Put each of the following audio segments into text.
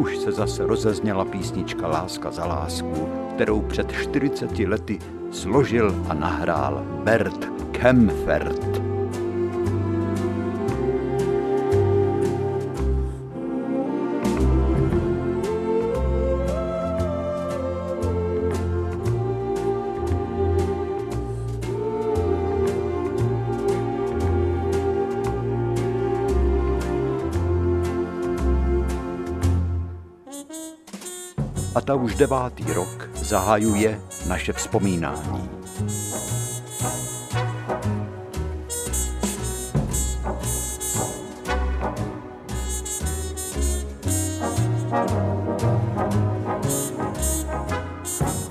už se zase rozezněla písnička Láska za lásku, kterou před 40 lety složil a nahrál Bert Kempfert. A ta už devátý rok zahajuje naše vzpomínání.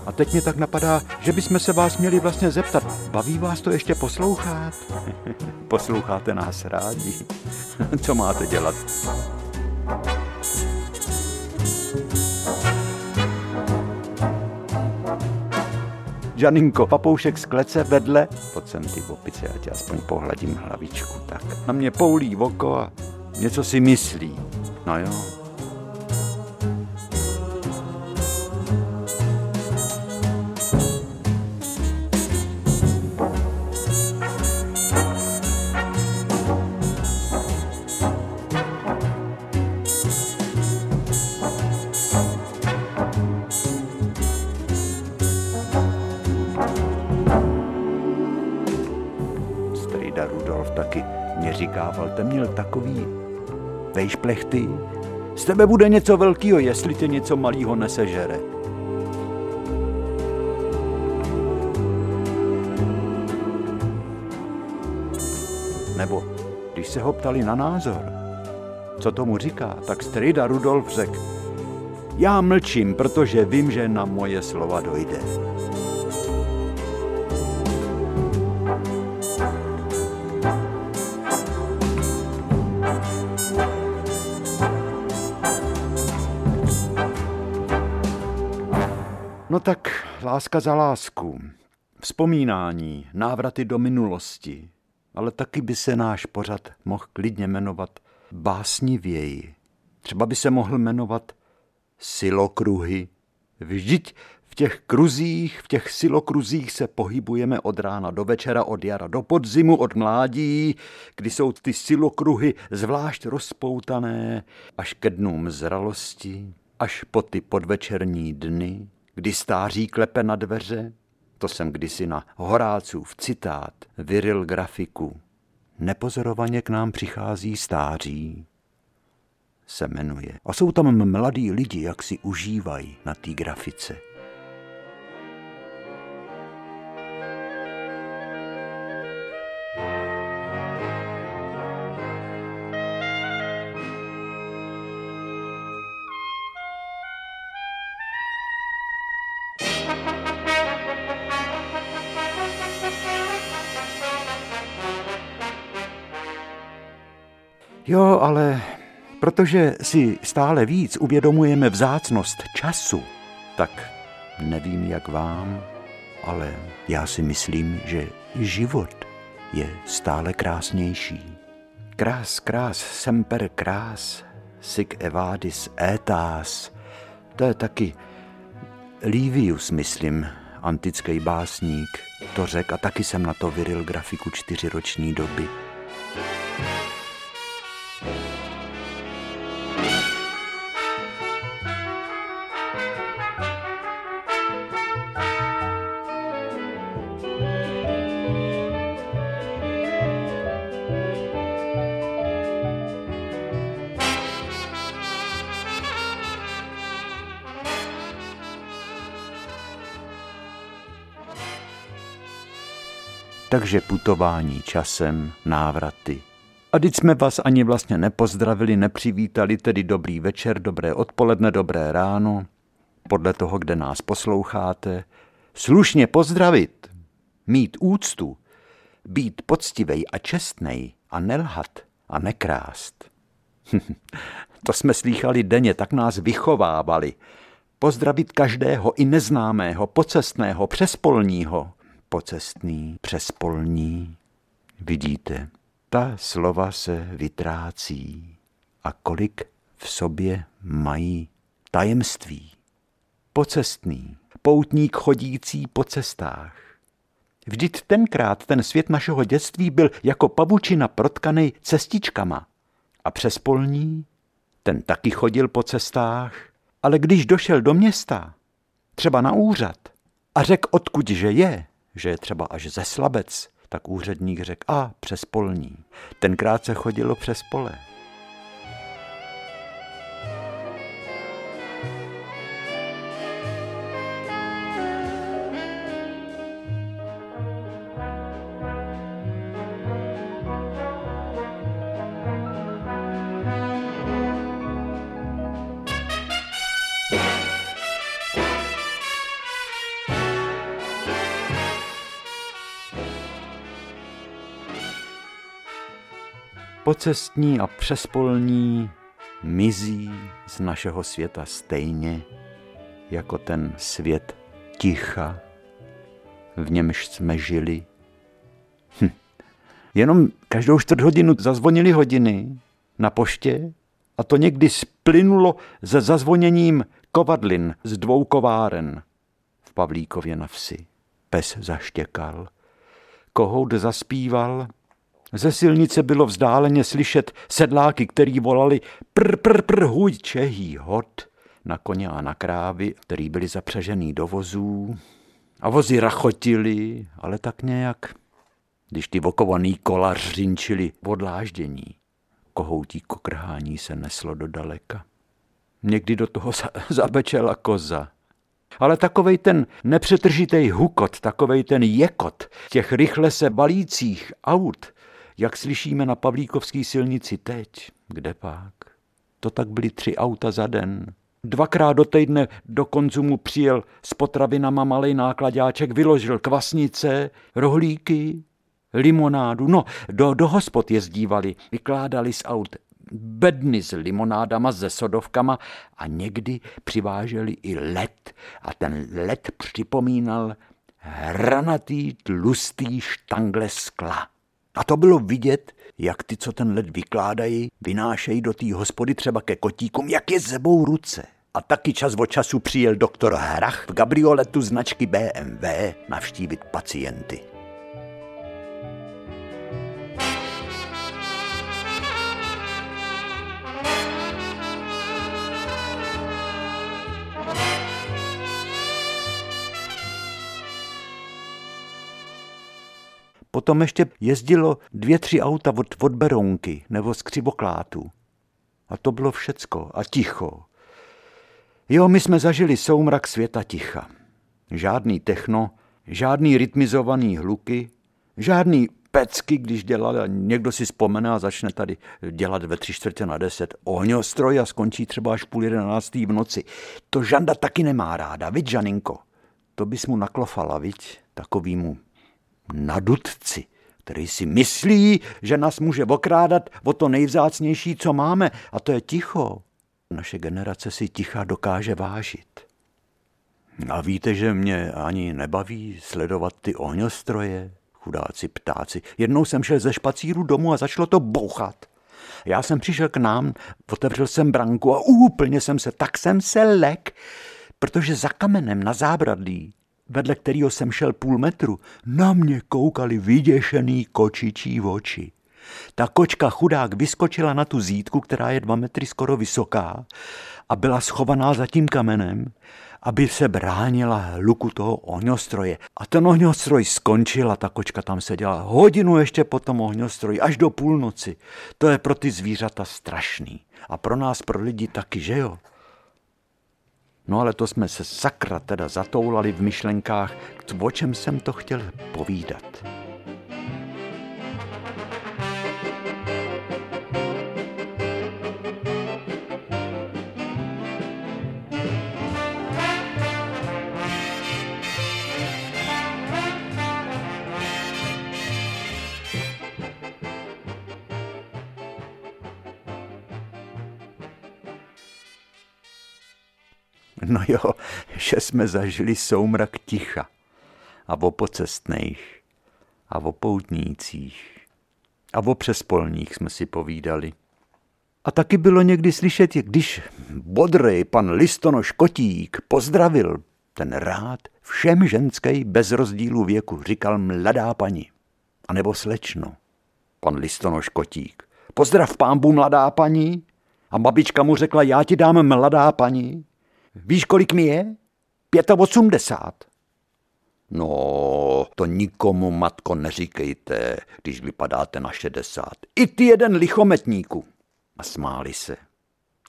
A teď mě tak napadá, že bychom se vás měli vlastně zeptat, baví vás to ještě poslouchat? Posloucháte nás rádi. Co máte dělat? Žaninko, papoušek z klece vedle, pojď sem ty opice, já tě aspoň pohladím hlavičku, tak. Na mě poulí oko a něco si myslí. No jo, tebe bude něco velkého, jestli tě něco malého nesežere. Nebo když se ho ptali na názor, co tomu říká, tak strida Rudolf řekl, já mlčím, protože vím, že na moje slova dojde. Láska za lásku, vzpomínání, návraty do minulosti, ale taky by se náš pořad mohl klidně jmenovat básnivěji. Třeba by se mohl jmenovat silokruhy. Vždyť v těch kruzích, v těch silokruzích se pohybujeme od rána do večera, od jara do podzimu, od mládí, kdy jsou ty silokruhy zvlášť rozpoutané až ke dnům zralosti, až po ty podvečerní dny, kdy stáří klepe na dveře, to jsem kdysi na Horácův citát vyril grafiku. Nepozorovaně k nám přichází stáří, se jmenuje. A jsou tam mladí lidi, jak si užívají na té grafice. Jo, ale protože si stále víc uvědomujeme vzácnost času, tak nevím jak vám, ale já si myslím, že život je stále krásnější. Krás, krás, semper krás, sic evadis etas. To je taky Livius, myslím, antický básník. To řekl a taky jsem na to vyril grafiku čtyřiroční doby. Takže putování časem, návraty. A teď jsme vás ani vlastně nepozdravili, nepřivítali, tedy dobrý večer, dobré odpoledne, dobré ráno, podle toho, kde nás posloucháte. Slušně pozdravit, mít úctu, být poctivej a čestnej a nelhat a nekrást. to jsme slýchali denně, tak nás vychovávali. Pozdravit každého i neznámého, pocestného, přespolního, pocestný, přespolní. Vidíte, ta slova se vytrácí. A kolik v sobě mají tajemství. Pocestný, poutník chodící po cestách. Vždyť tenkrát ten svět našeho dětství byl jako pavučina protkaný cestičkama. A přes polní, ten taky chodil po cestách, ale když došel do města, třeba na úřad, a řekl, odkud že je, že je třeba až ze Slabec, tak úředník řekl, a přes polní. Tenkrát se chodilo přes pole. Pocestní a přespolní mizí z našeho světa stejně jako ten svět ticha, v němž jsme žili. Hm. Jenom každou čtvrt hodinu zazvonily hodiny na poště a to někdy splynulo se zazvoněním kovadlin z dvou kováren v Pavlíkově na vsi. Pes zaštěkal, kohout zaspíval ze silnice bylo vzdáleně slyšet sedláky, který volali pr, pr, pr, huj, čehý, hod na koně a na krávy, který byli zapřažený do vozů. A vozy rachotili, ale tak nějak, když ty vokovaný kola řinčili v odláždění. Kohoutí kokrhání se neslo do daleka. Někdy do toho zabečela koza. Ale takovej ten nepřetržitej hukot, takovej ten jekot těch rychle se balících aut, jak slyšíme na Pavlíkovské silnici teď, kde pak? To tak byly tři auta za den. Dvakrát do týdne do konzumu přijel s potravinama malý nákladáček, vyložil kvasnice, rohlíky, limonádu. No, do, do hospod jezdívali, vykládali z aut bedny s limonádama, se sodovkama a někdy přiváželi i led. A ten led připomínal hranatý, tlustý štangle skla. A to bylo vidět, jak ty, co ten led vykládají, vynášejí do té hospody třeba ke kotíkům, jak je zebou ruce. A taky čas od času přijel doktor Hrach v gabrioletu značky BMW navštívit pacienty. Potom ještě jezdilo dvě, tři auta od, od Berounky nebo z Křivoklátu. A to bylo všecko. A ticho. Jo, my jsme zažili soumrak světa ticha. Žádný techno, žádný rytmizovaný hluky, žádný pecky, když dělal, a někdo si vzpomene a začne tady dělat ve tři čtvrtě na deset ohňostroj a skončí třeba až půl jedenáctý v noci. To Žanda taky nemá ráda, viď, Žaninko? To bys mu naklofala, viď, takovýmu nadutci, který si myslí, že nás může okrádat o to nejvzácnější, co máme, a to je ticho. Naše generace si ticha dokáže vážit. A víte, že mě ani nebaví sledovat ty ohňostroje, chudáci ptáci. Jednou jsem šel ze špacíru domů a začalo to bouchat. Já jsem přišel k nám, otevřel jsem branku a úplně jsem se, tak jsem se lek, protože za kamenem na zábradlí vedle kterého jsem šel půl metru, na mě koukali vyděšený kočičí oči. Ta kočka chudák vyskočila na tu zítku, která je dva metry skoro vysoká a byla schovaná za tím kamenem, aby se bránila hluku toho ohňostroje. A ten ohňostroj skončil a ta kočka tam seděla hodinu ještě po tom ohňostroji, až do půlnoci. To je pro ty zvířata strašný. A pro nás, pro lidi taky, že jo? No ale to jsme se sakra teda zatoulali v myšlenkách, o čem jsem to chtěl povídat. No jo, že jsme zažili soumrak ticha a o pocestných a o poutnících a o přespolních jsme si povídali. A taky bylo někdy slyšet, když bodrej pan Listonoš Kotík pozdravil ten rád všem ženský bez rozdílu věku, říkal mladá paní, anebo slečno. Pan Listonoš Kotík. Pozdrav pámbu, mladá paní. A babička mu řekla, já ti dám mladá paní. Víš, kolik mi je? 85. No, to nikomu, matko, neříkejte, když vypadáte na 60. I ty jeden lichometníku. A smáli se.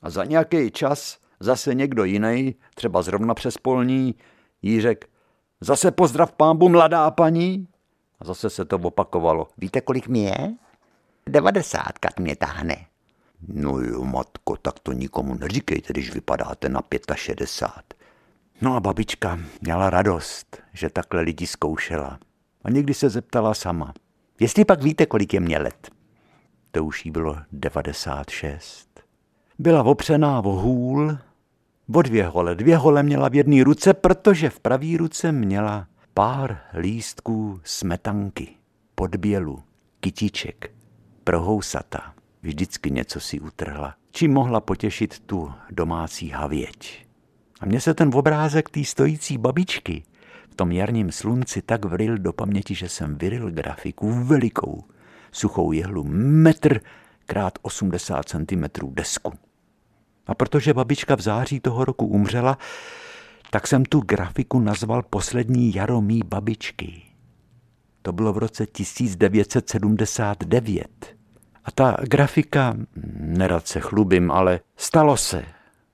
A za nějaký čas zase někdo jiný, třeba zrovna přes polní, jí řekl, zase pozdrav pámbu, mladá paní. A zase se to opakovalo. Víte, kolik mi je? Devadesátka mě táhne. No jo, matko, tak to nikomu neříkejte, když vypadáte na 65. No a babička měla radost, že takhle lidi zkoušela. A někdy se zeptala sama, jestli pak víte, kolik je mě let. To už jí bylo 96. Byla opřená o hůl, o dvě hole. Dvě hole měla v jedné ruce, protože v pravý ruce měla pár lístků smetanky, podbělu, kytiček, prohousata. Vždycky něco si utrhla, čím mohla potěšit tu domácí havěť. A mně se ten obrázek té stojící babičky v tom jarním slunci tak vril do paměti, že jsem vyril grafiku velikou, suchou jehlu metr krát 80 cm desku. A protože babička v září toho roku umřela, tak jsem tu grafiku nazval Poslední jaro mý babičky. To bylo v roce 1979. A ta grafika, nerad se chlubím, ale stalo se,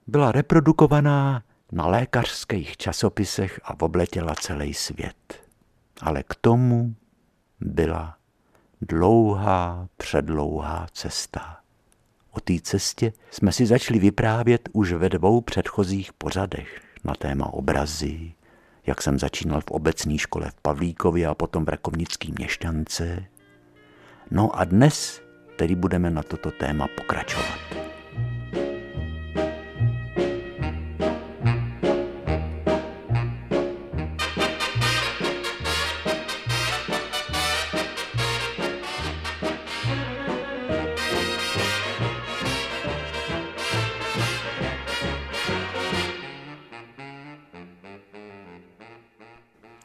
byla reprodukovaná na lékařských časopisech a obletěla celý svět. Ale k tomu byla dlouhá, předlouhá cesta. O té cestě jsme si začali vyprávět už ve dvou předchozích pořadech na téma obrazy, jak jsem začínal v obecní škole v Pavlíkově a potom v Rakovnický měšťance. No a dnes tedy budeme na toto téma pokračovat.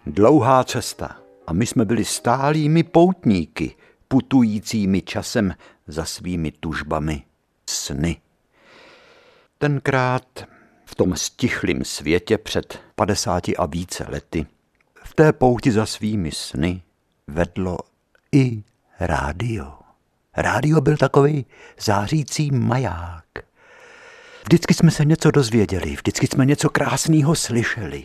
Dlouhá cesta a my jsme byli stálými poutníky, putujícími časem za svými tužbami, sny. Tenkrát v tom stichlém světě před 50 a více lety v té pouti za svými sny vedlo i rádio. Rádio byl takový zářící maják. Vždycky jsme se něco dozvěděli, vždycky jsme něco krásného slyšeli.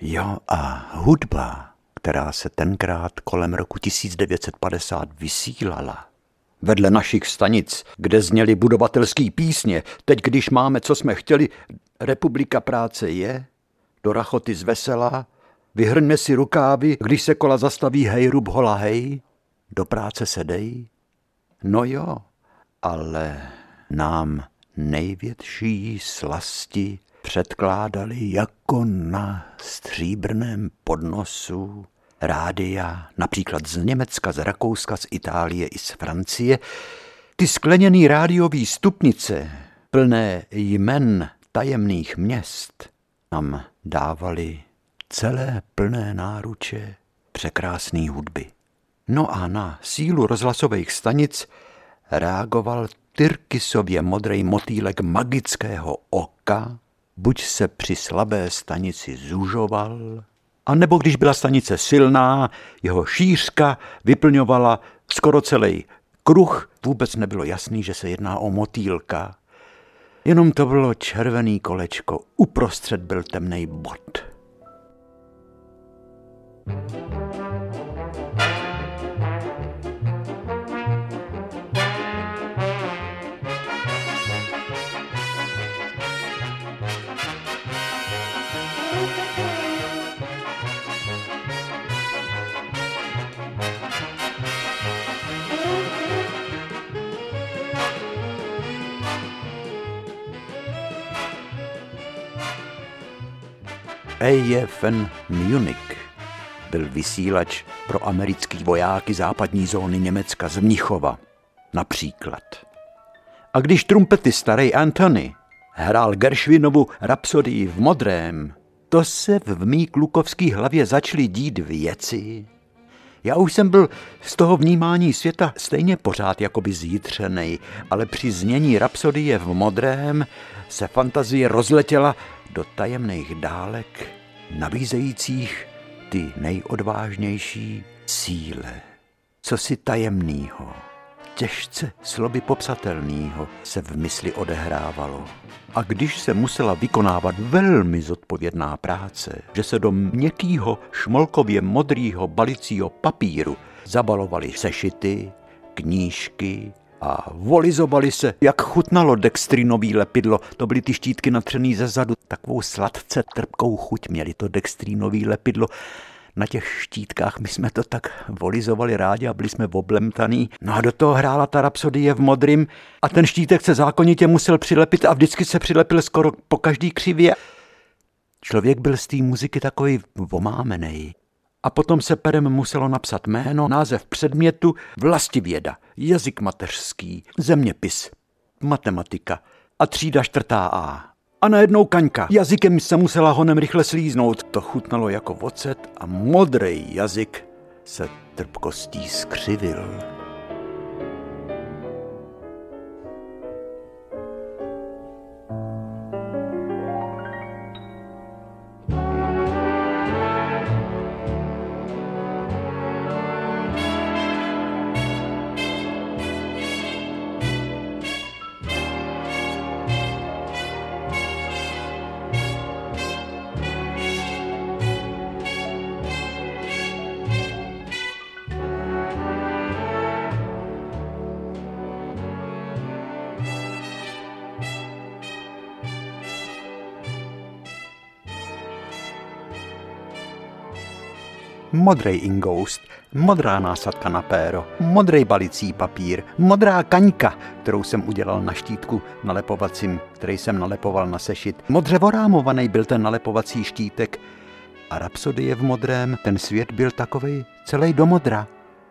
Jo a hudba, která se tenkrát kolem roku 1950 vysílala, vedle našich stanic, kde zněly budovatelský písně, teď když máme, co jsme chtěli, republika práce je, do rachoty z vesela, vyhrňme si rukávy, když se kola zastaví hej rub hola hej, do práce se dej. No jo, ale nám největší slasti předkládali jako na stříbrném podnosu rádia, například z Německa, z Rakouska, z Itálie i z Francie, ty skleněný rádiový stupnice, plné jmen tajemných měst, nám dávali celé plné náruče překrásné hudby. No a na sílu rozhlasových stanic reagoval Tyrkisově modrý motýlek magického oka, buď se při slabé stanici zužoval, a nebo když byla stanice silná, jeho šířka vyplňovala skoro celý kruh, vůbec nebylo jasný, že se jedná o motýlka. Jenom to bylo červený kolečko, uprostřed byl temný bod. thank you AFN Munich byl vysílač pro americký vojáky západní zóny Německa z Mnichova například. A když trumpety starý Anthony hrál Gershwinovu rapsodii v modrém, to se v mý klukovský hlavě začaly dít věci. Já už jsem byl z toho vnímání světa stejně pořád jakoby zjitřený, ale při znění rapsodie v modrém se fantazie rozletěla do tajemných dálek, nabízejících ty nejodvážnější síle. Co si tajemnýho, těžce slovy popsatelného se v mysli odehrávalo. A když se musela vykonávat velmi zodpovědná práce, že se do měkkýho šmolkově modrýho balicího papíru zabalovaly sešity, knížky, a volizovali se, jak chutnalo dextrinový lepidlo. To byly ty štítky natřený ze zadu. Takovou sladce trpkou chuť měli to dextrinový lepidlo. Na těch štítkách my jsme to tak volizovali rádi a byli jsme oblemtaný. No a do toho hrála ta rapsodie v modrým a ten štítek se zákonitě musel přilepit a vždycky se přilepil skoro po každý křivě. Člověk byl z té muziky takový omámený a potom se perem muselo napsat jméno, název předmětu, vlastivěda, jazyk mateřský, zeměpis, matematika a třída čtvrtá A. A najednou kaňka. Jazykem se musela honem rychle slíznout. To chutnalo jako vocet a modrý jazyk se trpkostí skřivil. Modrý ingoust, modrá násadka na péro, modrý balicí papír, modrá kaňka, kterou jsem udělal na štítku nalepovacím, který jsem nalepoval na sešit. Modře vorámovaný byl ten nalepovací štítek a rapsodie v modrém, ten svět byl takový celý do modra.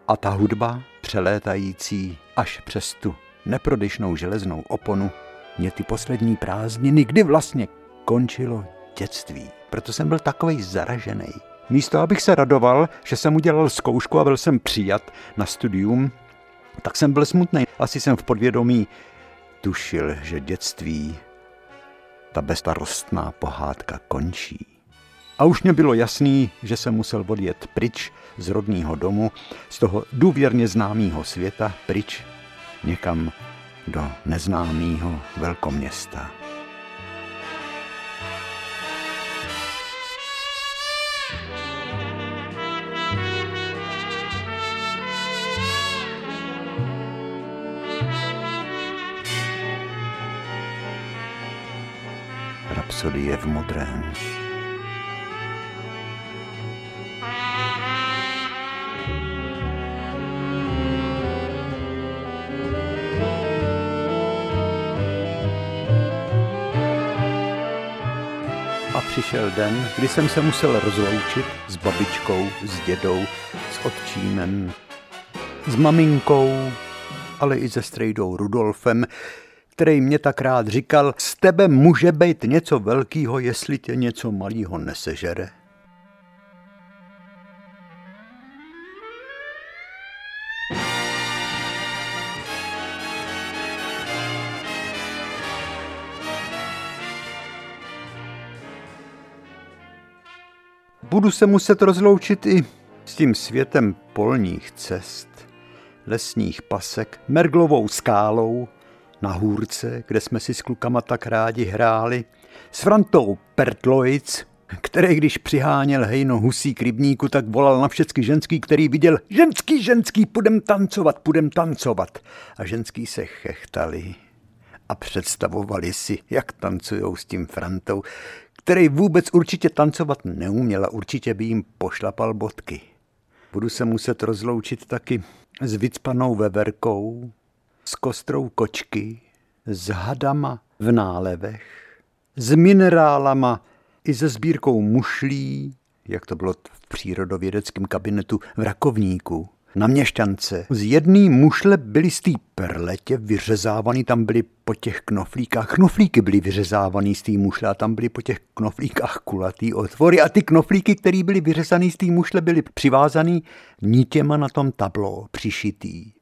A ta hudba, přelétající až přes tu neprodyšnou železnou oponu, mě ty poslední prázdniny, kdy vlastně končilo dětství. Proto jsem byl takový zaražený. Místo, abych se radoval, že jsem udělal zkoušku a byl jsem přijat na studium, tak jsem byl smutný. Asi jsem v podvědomí tušil, že dětství, ta bezstarostná pohádka končí. A už mě bylo jasný, že jsem musel odjet pryč z rodného domu, z toho důvěrně známého světa, pryč někam do neznámého velkoměsta. Rapsodie v modrém. A přišel den, kdy jsem se musel rozloučit s babičkou, s dědou, s otčímem, s maminkou, ale i se strejdou Rudolfem, který mě tak rád říkal, z tebe může být něco velkého, jestli tě něco malého nesežere. Budu se muset rozloučit i s tím světem polních cest, lesních pasek, merglovou skálou, na hůrce, kde jsme si s klukama tak rádi hráli, s Frantou Pertloic, který když přiháněl hejno husí k rybníku, tak volal na všechny ženský, který viděl ženský, ženský, půjdem tancovat, půjdem tancovat. A ženský se chechtali a představovali si, jak tancujou s tím Frantou, který vůbec určitě tancovat neuměl a určitě by jim pošlapal bodky. Budu se muset rozloučit taky s vycpanou veverkou, s kostrou kočky, s hadama v nálevech, s minerálama i se sbírkou mušlí, jak to bylo v přírodovědeckém kabinetu v Rakovníku, na měšťance. Z jedné mušle byly z té perletě vyřezávaný, tam byly po těch knoflíkách, knoflíky byly vyřezávaný z té mušle a tam byly po těch knoflíkách kulatý otvory a ty knoflíky, které byly vyřezaný z té mušle, byly přivázaný nítěma na tom tablo přišitý.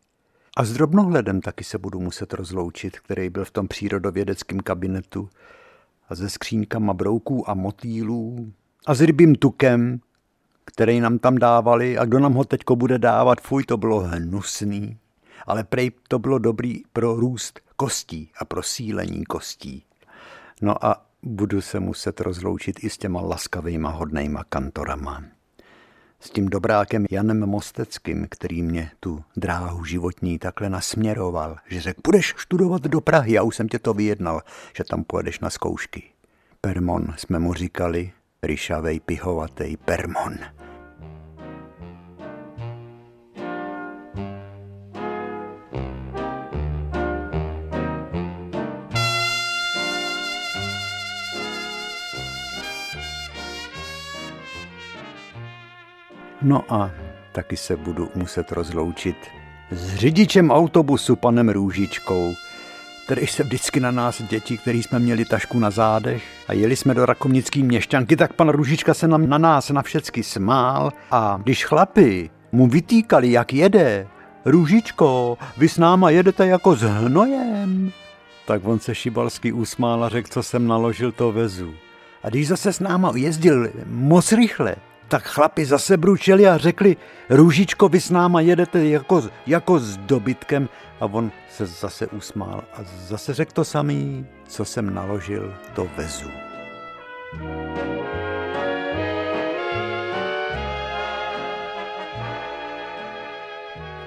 A s drobnohledem taky se budu muset rozloučit, který byl v tom přírodovědeckém kabinetu a se skřínkama brouků a motýlů a s rybím tukem, který nám tam dávali a kdo nám ho teďko bude dávat, fuj, to bylo hnusný. Ale prej to bylo dobrý pro růst kostí a pro sílení kostí. No a budu se muset rozloučit i s těma laskavýma hodnejma kantorama. S tím dobrákem Janem Mosteckým, který mě tu dráhu životní takhle nasměroval, že řekl, budeš studovat do Prahy, já už jsem tě to vyjednal, že tam pojedeš na zkoušky. Permon jsme mu říkali, ryšavej, pihovatej Permon. No a taky se budu muset rozloučit s řidičem autobusu panem Růžičkou, který se vždycky na nás děti, který jsme měli tašku na zádech a jeli jsme do rakovnický měšťanky, tak pan Růžička se nám na nás na všecky smál. A když chlapi mu vytýkali, jak jede, Růžičko, vy s náma jedete jako s hnojem, tak on se šibalsky usmál a řekl, co jsem naložil, to vezu. A když zase s náma jezdil moc rychle, tak chlapi zase bručeli a řekli, Růžičko, vy s náma jedete jako, jako s dobytkem. A on se zase usmál a zase řekl to samý, co jsem naložil, to vezu.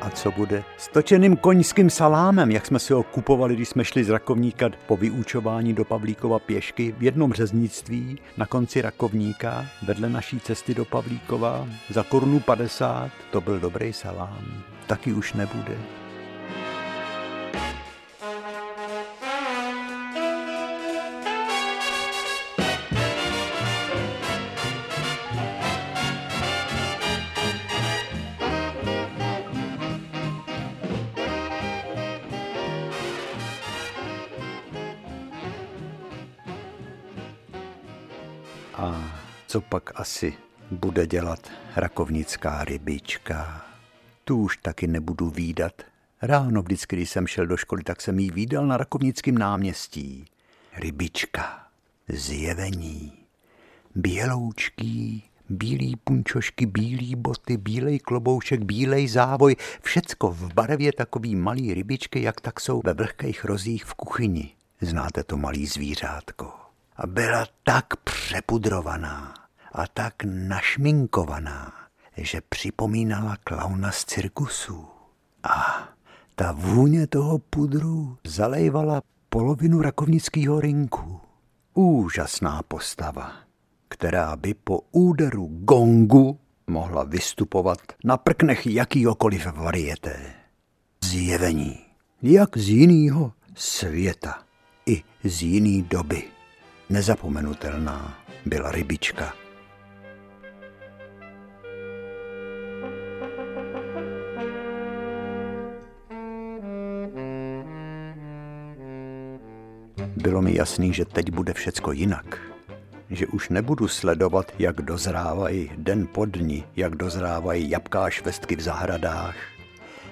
A co bude s točeným koňským salámem, jak jsme si ho kupovali, když jsme šli z Rakovníka po vyučování do Pavlíkova pěšky v jednom řeznictví na konci Rakovníka, vedle naší cesty do Pavlíkova, za korunu 50, to byl dobrý salám. Taky už nebude. A co pak asi bude dělat rakovnická rybička? Tu už taky nebudu výdat. Ráno vždycky, když jsem šel do školy, tak jsem jí výdal na rakovnickém náměstí. Rybička, zjevení, běloučký, bílý punčošky, bílý boty, bílej kloboušek, bílej závoj, všecko v barvě takový malý rybičky, jak tak jsou ve vlhkých rozích v kuchyni. Znáte to malý zvířátko a byla tak přepudrovaná a tak našminkovaná, že připomínala klauna z cirkusu. A ta vůně toho pudru zalejvala polovinu rakovnického rinku. Úžasná postava, která by po úderu gongu mohla vystupovat na prknech jakýhokoliv varieté. Zjevení, jak z jiného světa i z jiný doby. Nezapomenutelná byla rybička. Bylo mi jasný, že teď bude všecko jinak. Že už nebudu sledovat, jak dozrávají den po dni, jak dozrávají jabká a švestky v zahradách.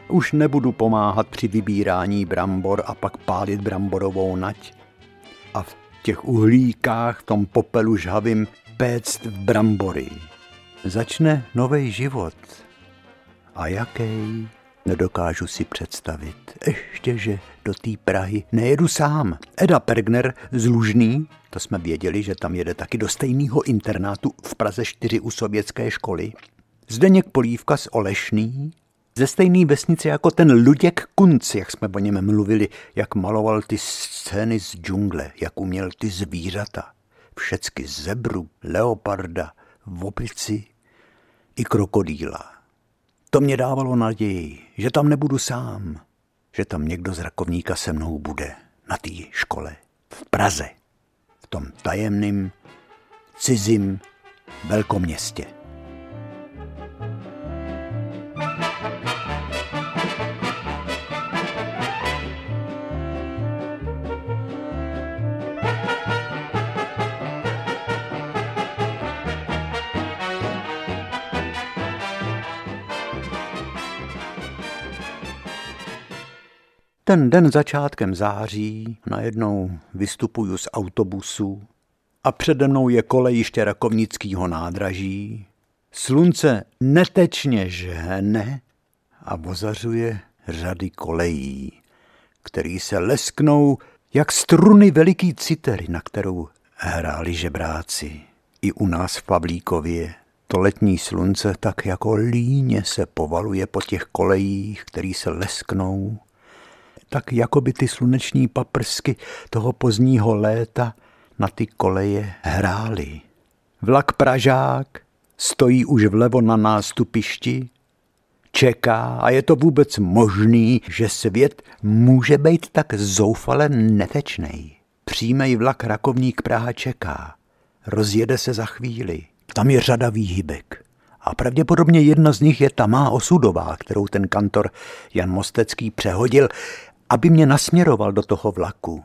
Už nebudu pomáhat při vybírání brambor a pak pálit bramborovou nať. A v těch uhlíkách, v tom popelu žhavým péct v brambory. Začne nový život. A jaký? Nedokážu si představit. Ještě, že do té Prahy nejedu sám. Eda Pergner z Lužný, to jsme věděli, že tam jede taky do stejného internátu v Praze 4 u sovětské školy. Zdeněk Polívka z Olešný, ze stejné vesnice jako ten Luděk Kunc, jak jsme o něm mluvili, jak maloval ty scény z džungle, jak uměl ty zvířata. Všecky zebru, leoparda, vopici i krokodýla. To mě dávalo naději, že tam nebudu sám, že tam někdo z rakovníka se mnou bude na té škole v Praze, v tom tajemném, cizím velkoměstě. Ten den začátkem září najednou vystupuju z autobusu a přede mnou je kolejiště Rakovnického nádraží. Slunce netečně žene a ozařuje řady kolejí, který se lesknou jak struny veliký citery, na kterou hráli žebráci. I u nás v Pavlíkově to letní slunce tak jako líně se povaluje po těch kolejích, který se lesknou, tak jako by ty sluneční paprsky toho pozdního léta na ty koleje hrály. Vlak Pražák stojí už vlevo na nástupišti, čeká a je to vůbec možný, že svět může být tak zoufale netečnej. Přijmej vlak Rakovník Praha čeká. Rozjede se za chvíli. Tam je řada výhybek. A pravděpodobně jedna z nich je ta má osudová, kterou ten kantor Jan Mostecký přehodil, aby mě nasměroval do toho vlaku.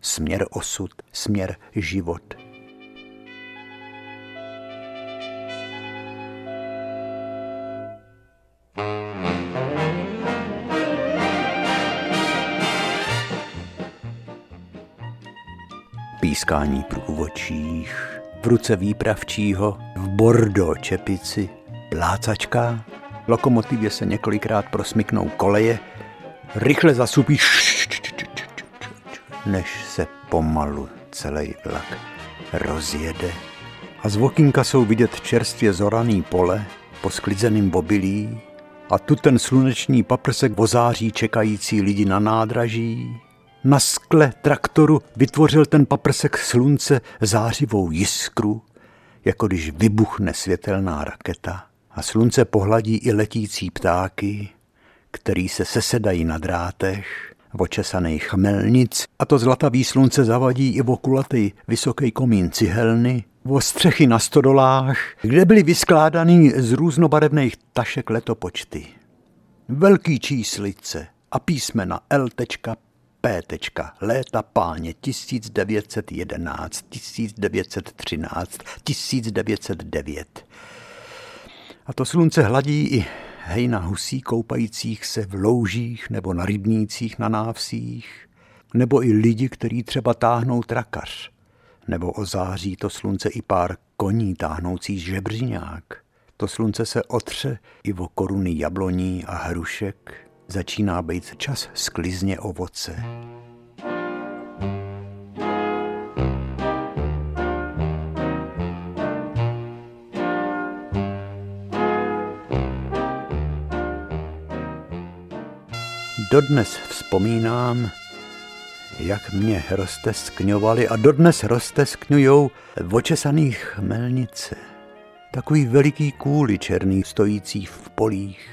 Směr osud, směr život. pískání průvočích, v ruce výpravčího, v bordo čepici, plácačka, lokomotivě se několikrát prosmyknou koleje, rychle zasupí, než se pomalu celý vlak rozjede. A z vokínka jsou vidět čerstvě zoraný pole, po sklidzeným obilí, a tu ten sluneční paprsek ozáří čekající lidi na nádraží, na skle traktoru vytvořil ten paprsek slunce zářivou jiskru, jako když vybuchne světelná raketa a slunce pohladí i letící ptáky, který se sesedají na drátech, očesaných chmelnic a to zlatavý slunce zavadí i v okulatý vysoký komín cihelny, o střechy na stodolách, kde byly vyskládaný z různobarevných tašek letopočty. Velký číslice a písmena L. P. Léta páně 1911, 1913, 1909. A to slunce hladí i hejna husí koupajících se v loužích nebo na rybnících na návsích, nebo i lidi, kteří třeba táhnou trakař, nebo ozáří to slunce i pár koní táhnoucí žebřiňák. To slunce se otře i o koruny jabloní a hrušek, začíná být čas sklizně ovoce. Dodnes vzpomínám, jak mě rozteskňovali a dodnes rozteskňujou v očesaných chmelnice. Takový veliký kůly černý stojící v polích.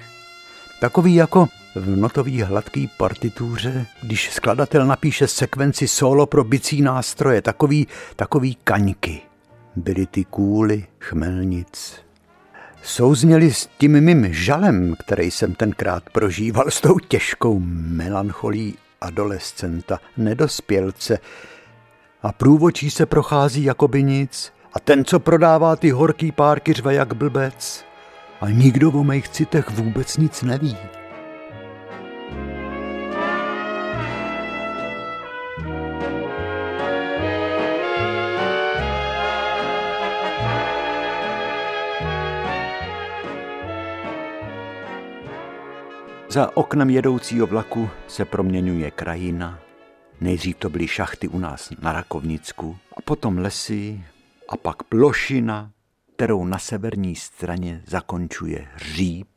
Takový jako v notový hladký partituře, když skladatel napíše sekvenci solo pro bicí nástroje, takový, takový kaňky. Byly ty kůly chmelnic. Souzněli s tím mým žalem, který jsem tenkrát prožíval s tou těžkou melancholí adolescenta, nedospělce. A průvočí se prochází jako by nic a ten, co prodává ty horký párky, řve jak blbec. A nikdo o mých citech vůbec nic neví. Za oknem jedoucího vlaku se proměňuje krajina. Nejdřív to byly šachty u nás na Rakovnicku, a potom lesy, a pak plošina, kterou na severní straně zakončuje hříb,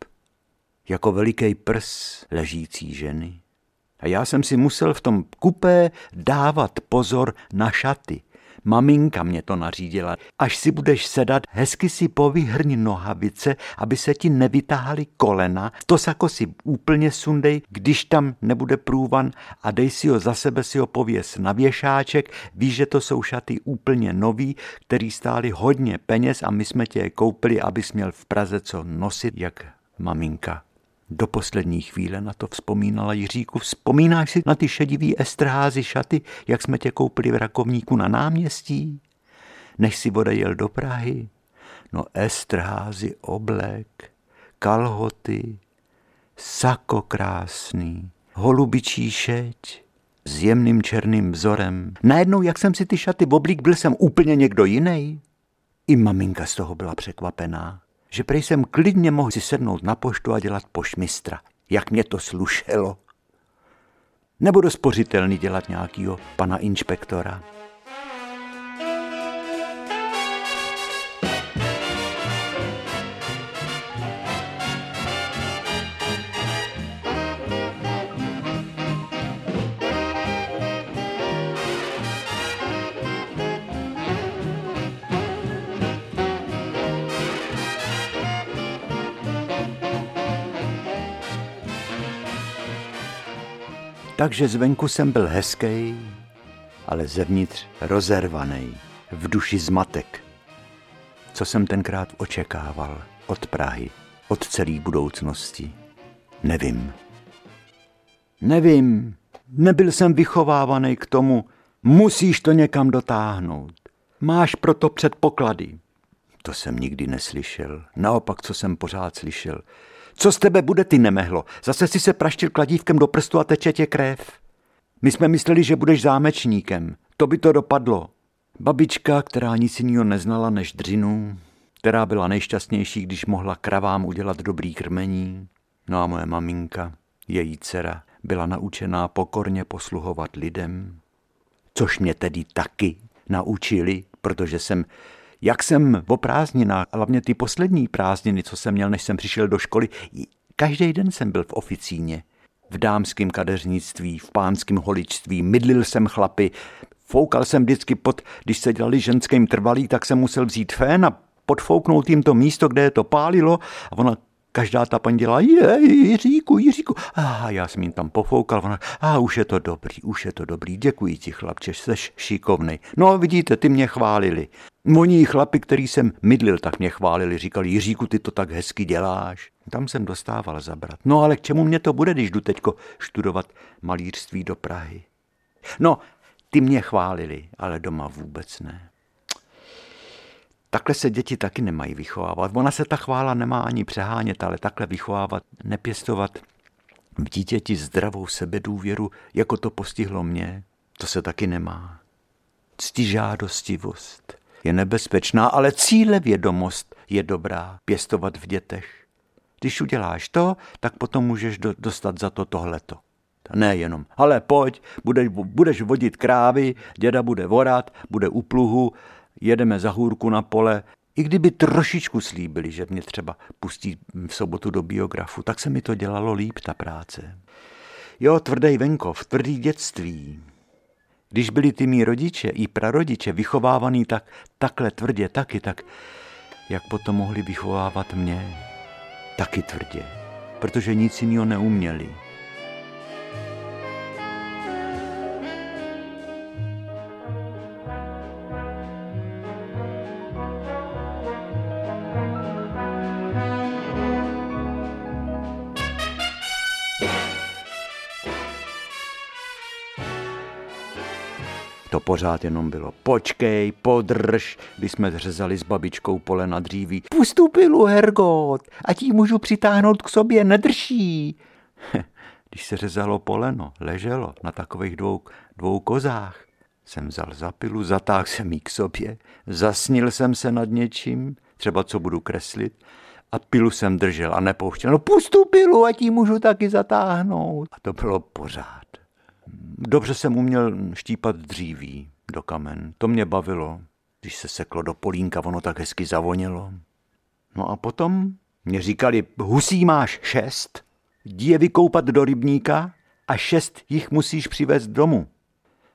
jako veliký prs ležící ženy. A já jsem si musel v tom kupé dávat pozor na šaty, Maminka mě to nařídila. Až si budeš sedat, hezky si povyhrni nohavice, aby se ti nevytáhaly kolena. To sako si úplně sundej, když tam nebude průvan a dej si ho za sebe, si ho pověs na věšáček. Víš, že to jsou šaty úplně nový, který stály hodně peněz a my jsme tě je koupili, abys měl v Praze co nosit, jak maminka do poslední chvíle na to vzpomínala Jiříku. Vzpomínáš si na ty šedivý estrházy šaty, jak jsme tě koupili v Rakovníku na náměstí? Než si odejel do Prahy? No estrházy, oblek, kalhoty, sako krásný, holubičí šeť s jemným černým vzorem. Najednou, jak jsem si ty šaty oblík, byl jsem úplně někdo jiný. I maminka z toho byla překvapená, že prej jsem klidně mohl si sednout na poštu a dělat pošmistra. Jak mě to slušelo. Nebudu spořitelný dělat nějakýho pana inspektora. Takže zvenku jsem byl hezký, ale zevnitř rozervaný, v duši zmatek. Co jsem tenkrát očekával od Prahy, od celé budoucnosti? Nevím. Nevím. Nebyl jsem vychovávaný k tomu, musíš to někam dotáhnout. Máš proto předpoklady. To jsem nikdy neslyšel. Naopak, co jsem pořád slyšel, co z tebe bude, ty nemehlo? Zase si se praštil kladívkem do prstu a teče tě krev. My jsme mysleli, že budeš zámečníkem. To by to dopadlo. Babička, která nic jiného neznala než dřinu, která byla nejšťastnější, když mohla kravám udělat dobrý krmení. No a moje maminka, její dcera, byla naučená pokorně posluhovat lidem. Což mě tedy taky naučili, protože jsem jak jsem o prázdninách, hlavně ty poslední prázdniny, co jsem měl, než jsem přišel do školy, každý den jsem byl v oficíně. V dámském kadeřnictví, v pánském holičství, mydlil jsem chlapy, foukal jsem vždycky pod, když se dělali ženským trvalý, tak jsem musel vzít fén a podfouknout jim to místo, kde je to pálilo a ona každá ta paní dělá, je, Jiříku, Jiříku. A já jsem jim tam pofoukal, ona, a už je to dobrý, už je to dobrý, děkuji ti chlapče, jsi šikovný. No vidíte, ty mě chválili. Moní chlapi, který jsem mydlil, tak mě chválili, říkali, Jiříku, ty to tak hezky děláš. Tam jsem dostával zabrat. No ale k čemu mě to bude, když jdu teďko študovat malířství do Prahy? No, ty mě chválili, ale doma vůbec ne. Takhle se děti taky nemají vychovávat. Ona se ta chvála nemá ani přehánět, ale takhle vychovávat, nepěstovat v dítěti zdravou sebedůvěru, jako to postihlo mě, to se taky nemá. Ctižádostivost je nebezpečná, ale cílevědomost je dobrá pěstovat v dětech. Když uděláš to, tak potom můžeš do, dostat za to tohleto. Ne jenom, ale pojď, budeš, budeš vodit krávy, děda bude vorat, bude u pluhu, jedeme za hůrku na pole. I kdyby trošičku slíbili, že mě třeba pustí v sobotu do biografu, tak se mi to dělalo líp, ta práce. Jo, tvrdý venkov, tvrdý dětství. Když byli ty mý rodiče i prarodiče vychovávaný tak, takhle tvrdě taky, tak jak potom mohli vychovávat mě? Taky tvrdě, protože nic jiného neuměli. To pořád jenom bylo počkej, podrž, když jsme řezali s babičkou pole na dříví. Pustu pilu, Hergot, a ti můžu přitáhnout k sobě, nedrší. Když se řezalo poleno, leželo na takových dvou, dvou kozách. Jsem vzal za pilu, zatáhl jsem jí k sobě, zasnil jsem se nad něčím, třeba co budu kreslit, a pilu jsem držel a nepouštěl. No pustu pilu, a ti můžu taky zatáhnout. A to bylo pořád. Dobře jsem uměl štípat dříví do kamen. To mě bavilo. Když se seklo do polínka, ono tak hezky zavonilo. No a potom mě říkali, husí máš šest, jdi je vykoupat do rybníka a šest jich musíš přivést domů.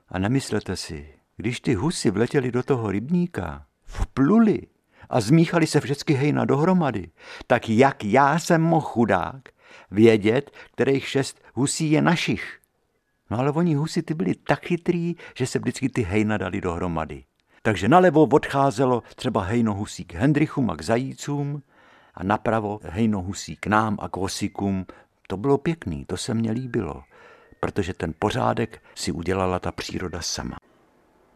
A nemyslete si, když ty husy vletěly do toho rybníka, vpluli a zmíchali se všechny hejna dohromady, tak jak já jsem mohl chudák vědět, kterých šest husí je našich? No ale oni husy ty byli tak chytrý, že se vždycky ty hejna dali dohromady. Takže nalevo odcházelo třeba hejno husí k Hendrichům a k zajícům a napravo hejno husí k nám a k osikům. To bylo pěkný, to se mně líbilo, protože ten pořádek si udělala ta příroda sama.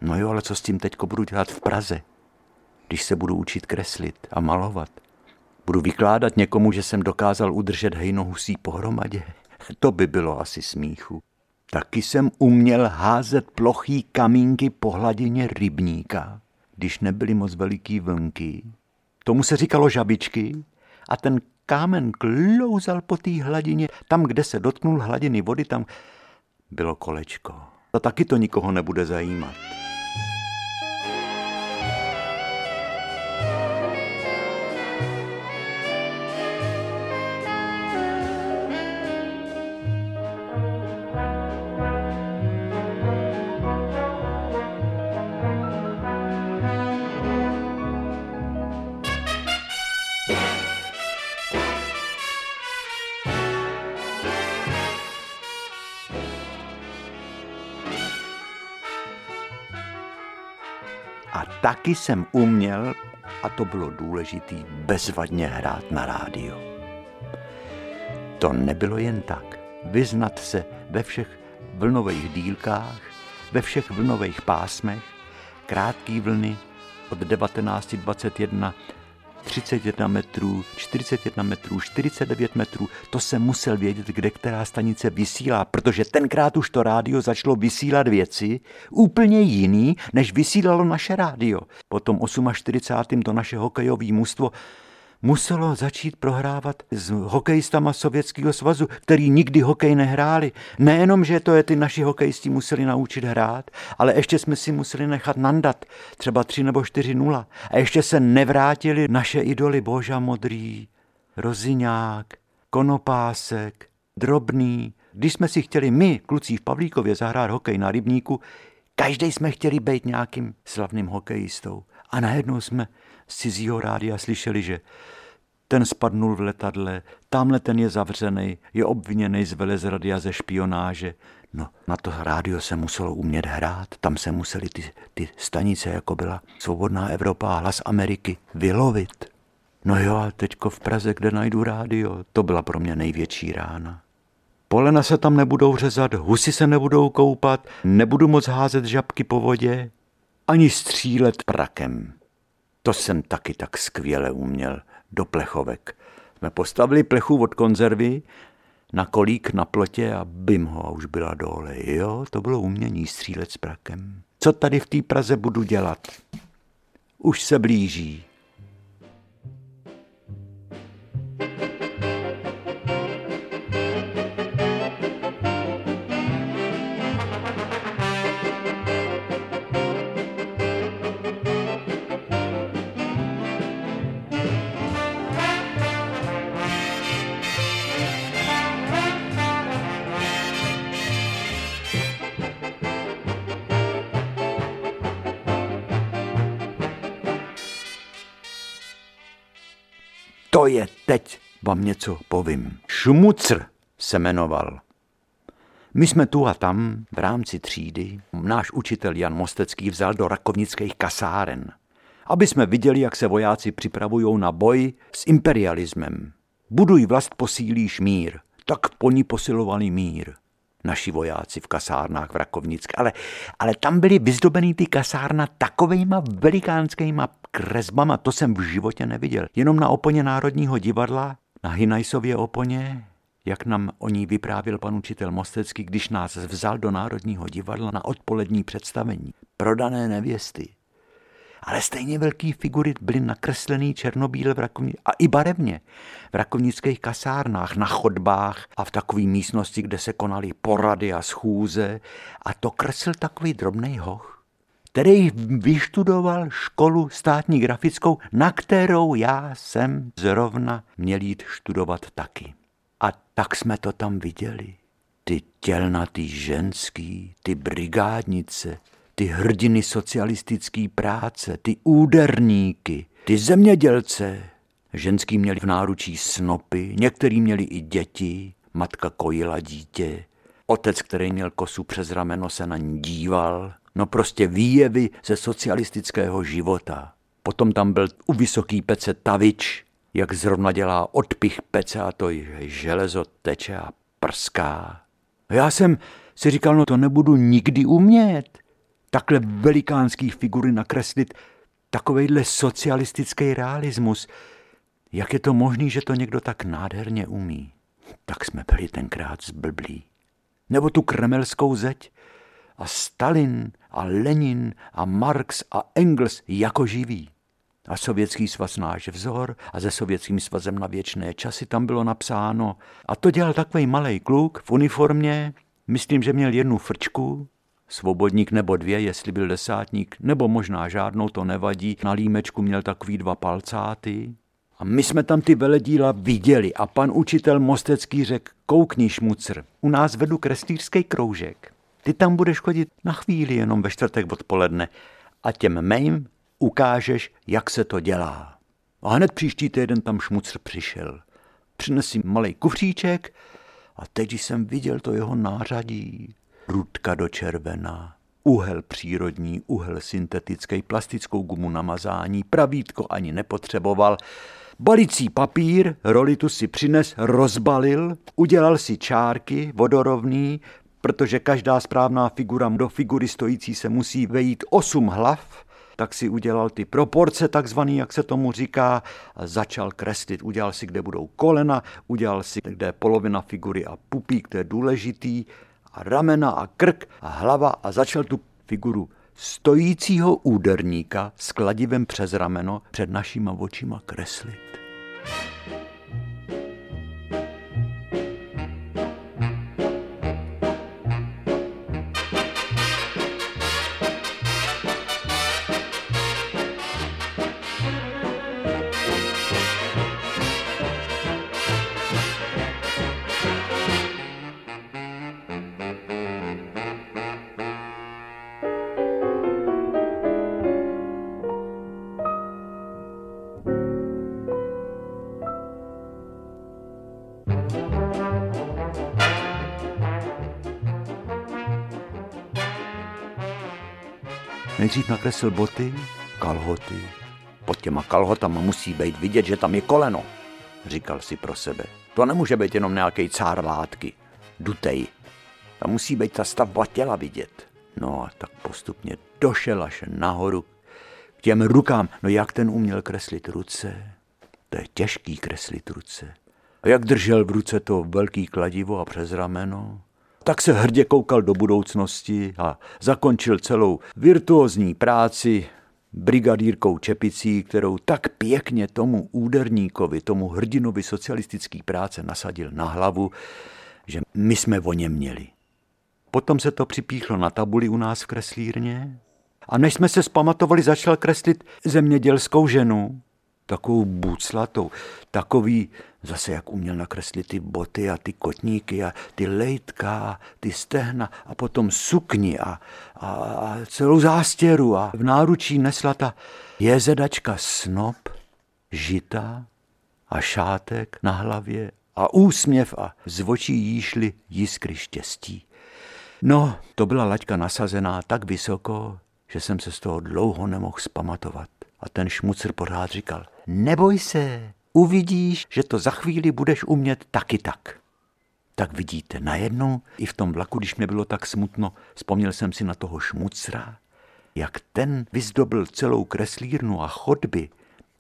No jo, ale co s tím teďko budu dělat v Praze, když se budu učit kreslit a malovat? Budu vykládat někomu, že jsem dokázal udržet hejno husí pohromadě? To by bylo asi smíchu. Taky jsem uměl házet plochý kamínky po hladině rybníka, když nebyly moc veliký vlnky. Tomu se říkalo žabičky a ten kámen klouzal po té hladině. Tam, kde se dotknul hladiny vody, tam bylo kolečko. A taky to nikoho nebude zajímat. Taky jsem uměl, a to bylo důležitý, bezvadně hrát na rádio. To nebylo jen tak. Vyznat se ve všech vlnových dílkách, ve všech vlnových pásmech, krátký vlny od 1921 31 metrů, 41 metrů, 49 metrů, to jsem musel vědět, kde která stanice vysílá, protože tenkrát už to rádio začalo vysílat věci úplně jiný, než vysílalo naše rádio. Potom 48. to naše hokejové mužstvo muselo začít prohrávat s hokejistama Sovětského svazu, který nikdy hokej nehráli. Nejenom, že to je ty naši hokejisti museli naučit hrát, ale ještě jsme si museli nechat nandat, třeba 3 nebo 4-0. A ještě se nevrátili naše idoly Boža Modrý, Roziňák, Konopásek, Drobný. Když jsme si chtěli my, kluci v Pavlíkově, zahrát hokej na rybníku, každý jsme chtěli být nějakým slavným hokejistou. A najednou jsme z cizího rádia slyšeli, že ten spadnul v letadle, tamhle ten je zavřený, je obviněný z velezrady a ze špionáže. No, na to rádio se muselo umět hrát, tam se museli ty, ty stanice, jako byla Svobodná Evropa a Hlas Ameriky, vylovit. No jo, a teďko v Praze, kde najdu rádio, to byla pro mě největší rána. Polena se tam nebudou řezat, husy se nebudou koupat, nebudu moc házet žabky po vodě, ani střílet prakem. To jsem taky tak skvěle uměl do plechovek. Jsme postavili plechu od konzervy na kolík na plotě a bim ho a už byla dole. Jo, to bylo umění střílet s prakem. Co tady v té Praze budu dělat? Už se blíží. Je teď, vám něco povím. Šmucr se jmenoval. My jsme tu a tam v rámci třídy náš učitel Jan Mostecký vzal do rakovnických kasáren, aby jsme viděli, jak se vojáci připravují na boj s imperialismem. Buduj vlast posílíš mír, tak po ní posilovali mír naši vojáci v kasárnách v Rakovnické, ale, ale tam byly vyzdobený ty kasárna takovejma velikánskýma kresbama, to jsem v životě neviděl. Jenom na oponě Národního divadla, na Hinajsově oponě, jak nám o ní vyprávěl pan učitel Mostecký, když nás vzal do Národního divadla na odpolední představení. Prodané nevěsty ale stejně velký figury byly nakreslený černobíle v Rakovni- a i barevně v rakovnických kasárnách, na chodbách a v takové místnosti, kde se konaly porady a schůze. A to kresl takový drobný hoch, který vyštudoval školu státní grafickou, na kterou já jsem zrovna měl jít studovat taky. A tak jsme to tam viděli. Ty tělnatý ženský, ty brigádnice, ty hrdiny socialistické práce, ty úderníky, ty zemědělce. Ženský měli v náručí snopy, některý měli i děti, matka kojila dítě, otec, který měl kosu přes rameno, se na ní díval. No prostě výjevy ze socialistického života. Potom tam byl u vysoký pece Tavič, jak zrovna dělá odpich pece a to železo teče a prská. Já jsem si říkal, no to nebudu nikdy umět takhle velikánský figury nakreslit takovejhle socialistický realismus. Jak je to možný, že to někdo tak nádherně umí? tak jsme byli tenkrát zblblí. Nebo tu kremelskou zeď a Stalin a Lenin a Marx a Engels jako živí. A sovětský svaz náš vzor a se sovětským svazem na věčné časy tam bylo napsáno. A to dělal takový malý kluk v uniformě, myslím, že měl jednu frčku, svobodník nebo dvě, jestli byl desátník, nebo možná žádnou, to nevadí. Na límečku měl takový dva palcáty. A my jsme tam ty veledíla viděli a pan učitel Mostecký řekl, koukni šmucr, u nás vedu kreslířský kroužek. Ty tam budeš chodit na chvíli jenom ve čtvrtek odpoledne a těm mým ukážeš, jak se to dělá. A hned příští týden tam šmucr přišel. Přinesl malý kufříček a teď jsem viděl to jeho nářadí. Rudka do červená, uhel přírodní, uhel syntetický, plastickou gumu na mazání, pravítko ani nepotřeboval. Balicí papír, rolitu si přines, rozbalil, udělal si čárky vodorovný, protože každá správná figura do figury stojící se musí vejít osm hlav, tak si udělal ty proporce takzvaný, jak se tomu říká, a začal kreslit. Udělal si, kde budou kolena, udělal si, kde je polovina figury a pupík, to je důležitý, a ramena a krk a hlava a začal tu figuru stojícího úderníka s kladivem přes rameno před našima očima kreslit. Nejdřív nakreslil boty, kalhoty. Pod těma kalhotama musí být vidět, že tam je koleno, říkal si pro sebe. To nemůže být jenom nějaký cár látky, dutej. Tam musí být ta stavba těla vidět. No a tak postupně došel až nahoru k těm rukám. No jak ten uměl kreslit ruce? To je těžký kreslit ruce. A jak držel v ruce to velký kladivo a přes rameno? Tak se hrdě koukal do budoucnosti a zakončil celou virtuózní práci brigadírkou Čepicí, kterou tak pěkně tomu úderníkovi, tomu hrdinovi socialistický práce nasadil na hlavu, že my jsme o něm měli. Potom se to připíchlo na tabuli u nás v kreslírně a než jsme se zpamatovali, začal kreslit zemědělskou ženu, takovou buclatou, takový, zase jak uměl nakreslit ty boty a ty kotníky a ty lejtka, ty stehna a potom sukni a, a, a celou zástěru a v náručí nesla ta jezedačka snop, žita a šátek na hlavě a úsměv a z očí jí šly jiskry štěstí. No, to byla laťka nasazená tak vysoko, že jsem se z toho dlouho nemohl spamatovat. A ten šmucr pořád říkal, neboj se, uvidíš, že to za chvíli budeš umět taky tak. Tak vidíte, najednou i v tom vlaku, když mě bylo tak smutno, vzpomněl jsem si na toho šmucra, jak ten vyzdobil celou kreslírnu a chodby.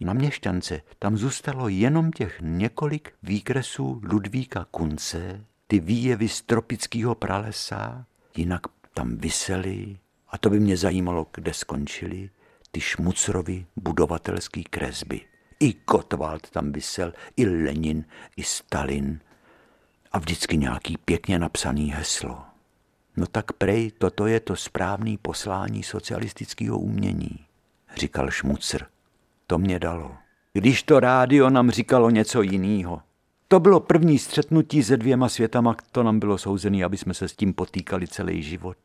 Na měšťance tam zůstalo jenom těch několik výkresů Ludvíka Kunce, ty výjevy z tropického pralesa, jinak tam vysely, a to by mě zajímalo, kde skončili, ty šmucrovi budovatelský kresby. I Kotwald tam vysel, i Lenin, i Stalin. A vždycky nějaký pěkně napsaný heslo. No tak prej, toto je to správný poslání socialistického umění, říkal Šmucr. To mě dalo. Když to rádio nám říkalo něco jiného. To bylo první střetnutí se dvěma světama, to nám bylo souzený, aby jsme se s tím potýkali celý život.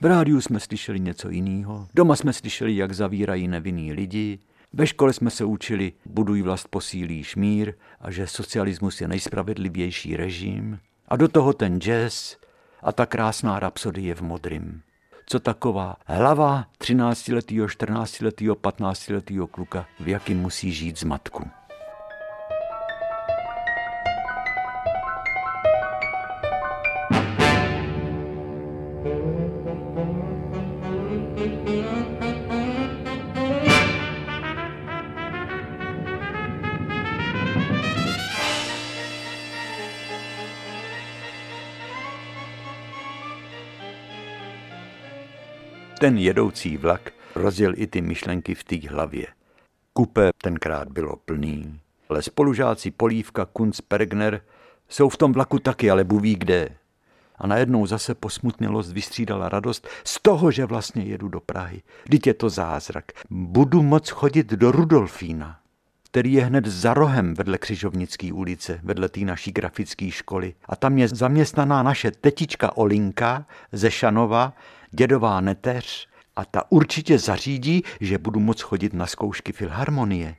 V rádiu jsme slyšeli něco jiného, doma jsme slyšeli, jak zavírají nevinný lidi, ve škole jsme se učili, budují vlast posílí šmír a že socialismus je nejspravedlivější režim. A do toho ten jazz a ta krásná rapsodie v modrým. Co taková hlava 13-letého, 14-letého, 15-letého kluka, v jakým musí žít z matku. Ten jedoucí vlak rozjel i ty myšlenky v té hlavě. Kupe tenkrát bylo plný, ale spolužáci Polívka, Kunz, Pergner jsou v tom vlaku taky, ale buví kde. A najednou zase posmutnělost vystřídala radost z toho, že vlastně jedu do Prahy. Vždyť je to zázrak. Budu moc chodit do Rudolfína který je hned za rohem vedle Křižovnické ulice, vedle té naší grafické školy. A tam je zaměstnaná naše tetička Olinka ze Šanova, dědová neteř a ta určitě zařídí, že budu moc chodit na zkoušky filharmonie.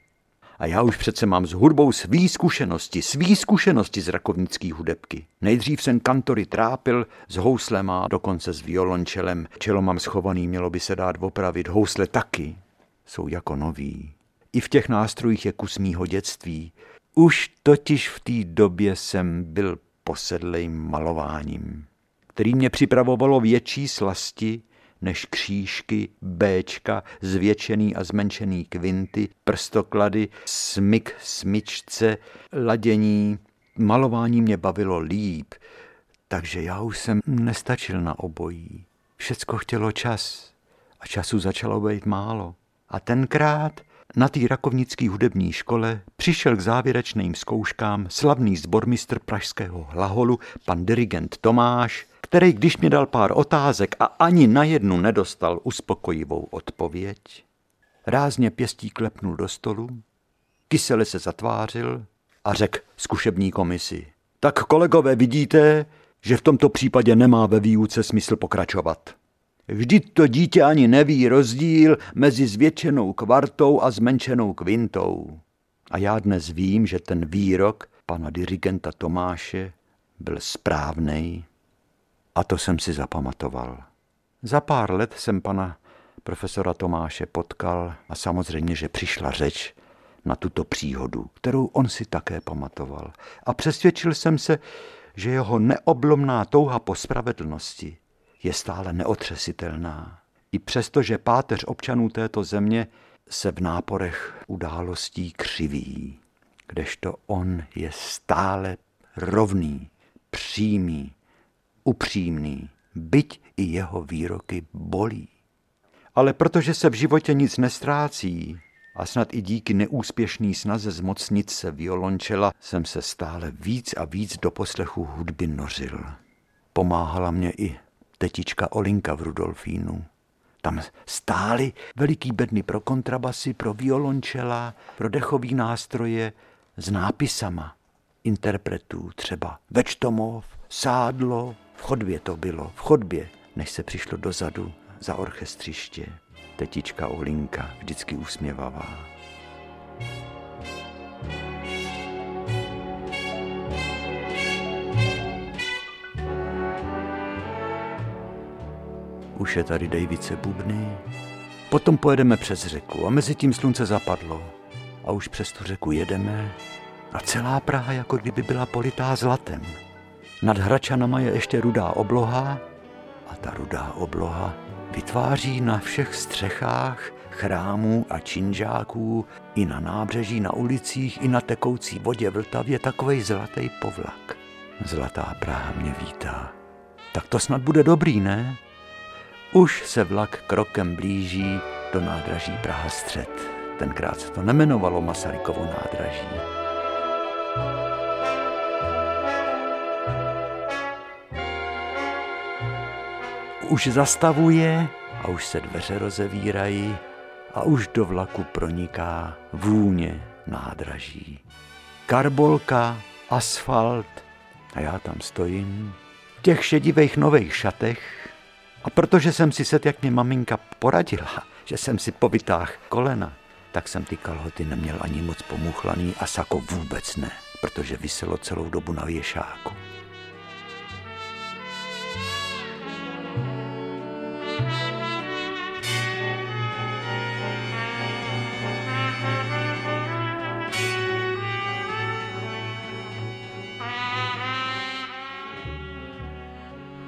A já už přece mám s hudbou svý zkušenosti, svý zkušenosti z rakovnický hudebky. Nejdřív jsem kantory trápil s houslem a dokonce s violončelem. Čelo mám schovaný, mělo by se dát opravit, housle taky. Jsou jako nový. I v těch nástrojích je kus mýho dětství. Už totiž v té době jsem byl posedlej malováním, který mě připravovalo větší slasti než křížky, béčka, zvětšený a zmenšený kvinty, prstoklady, smyk, smyčce, ladění. Malování mě bavilo líp, takže já už jsem nestačil na obojí. Všecko chtělo čas a času začalo být málo. A tenkrát na té rakovnické hudební škole přišel k závěrečným zkouškám slavný zbormistr pražského hlaholu, pan dirigent Tomáš, který, když mi dal pár otázek a ani na jednu nedostal uspokojivou odpověď, rázně pěstí klepnul do stolu, kysele se zatvářil a řekl zkušební komisi. Tak kolegové vidíte, že v tomto případě nemá ve výuce smysl pokračovat. Vždyť to dítě ani neví rozdíl mezi zvětšenou kvartou a zmenšenou kvintou. A já dnes vím, že ten výrok pana dirigenta Tomáše byl správný a to jsem si zapamatoval. Za pár let jsem pana profesora Tomáše potkal a samozřejmě, že přišla řeč na tuto příhodu, kterou on si také pamatoval. A přesvědčil jsem se, že jeho neoblomná touha po spravedlnosti je stále neotřesitelná. I přesto, že páteř občanů této země se v náporech událostí křiví, kdežto on je stále rovný, přímý, upřímný, byť i jeho výroky bolí. Ale protože se v životě nic nestrácí a snad i díky neúspěšný snaze zmocnit se violončela jsem se stále víc a víc do poslechu hudby nořil. Pomáhala mě i tetička Olinka v Rudolfínu. Tam stály veliký bedny pro kontrabasy, pro violončela, pro dechový nástroje s nápisama interpretů, třeba Večtomov, Sádlo, v chodbě to bylo, v chodbě, než se přišlo dozadu za orchestřiště. Tetička Olinka, vždycky usměvavá. Už je tady Davice Bubny. Potom pojedeme přes řeku a mezi tím slunce zapadlo. A už přes tu řeku jedeme a celá Praha jako kdyby byla politá zlatem. Nad Hračanama je ještě rudá obloha a ta rudá obloha vytváří na všech střechách chrámů a činžáků, i na nábřeží, na ulicích, i na tekoucí vodě Vltavě takovej zlatý povlak. Zlatá Praha mě vítá. Tak to snad bude dobrý, ne? Už se vlak krokem blíží do nádraží Praha střed. Tenkrát se to nemenovalo Masarykovo nádraží. Už zastavuje a už se dveře rozevírají a už do vlaku proniká vůně nádraží. Karbolka, asfalt a já tam stojím v těch šedivých nových šatech a protože jsem si set, jak mě maminka poradila, že jsem si povytáhl kolena, tak jsem ty kalhoty neměl ani moc pomuchlaný a sako vůbec ne, protože vyselo celou dobu na věšáku.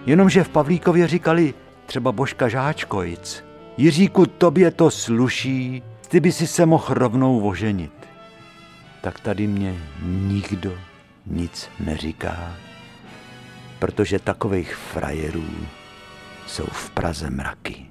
Jenomže v Pavlíkově říkali třeba Božka Žáčkojic. Jiříku, tobě to sluší, ty by si se mohl rovnou oženit. Tak tady mě nikdo nic neříká, protože takových frajerů jsou v Praze mraky.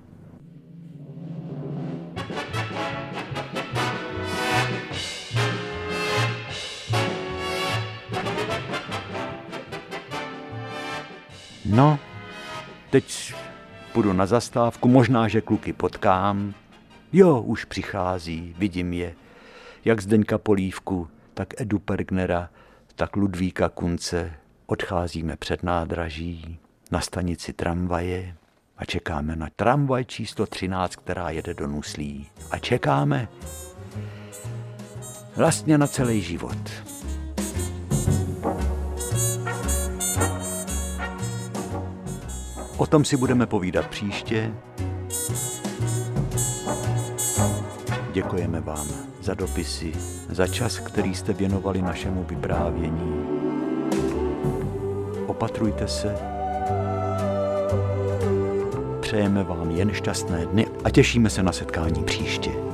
Teď půjdu na zastávku, možná, že kluky potkám. Jo, už přichází, vidím je. Jak Zdeňka Polívku, tak Edu Pergnera, tak Ludvíka Kunce. Odcházíme před nádraží, na stanici tramvaje a čekáme na tramvaj číslo 13, která jede do Nuslí. A čekáme vlastně na celý život. O tom si budeme povídat příště. Děkujeme vám za dopisy, za čas, který jste věnovali našemu vyprávění. Opatrujte se. Přejeme vám jen šťastné dny a těšíme se na setkání příště.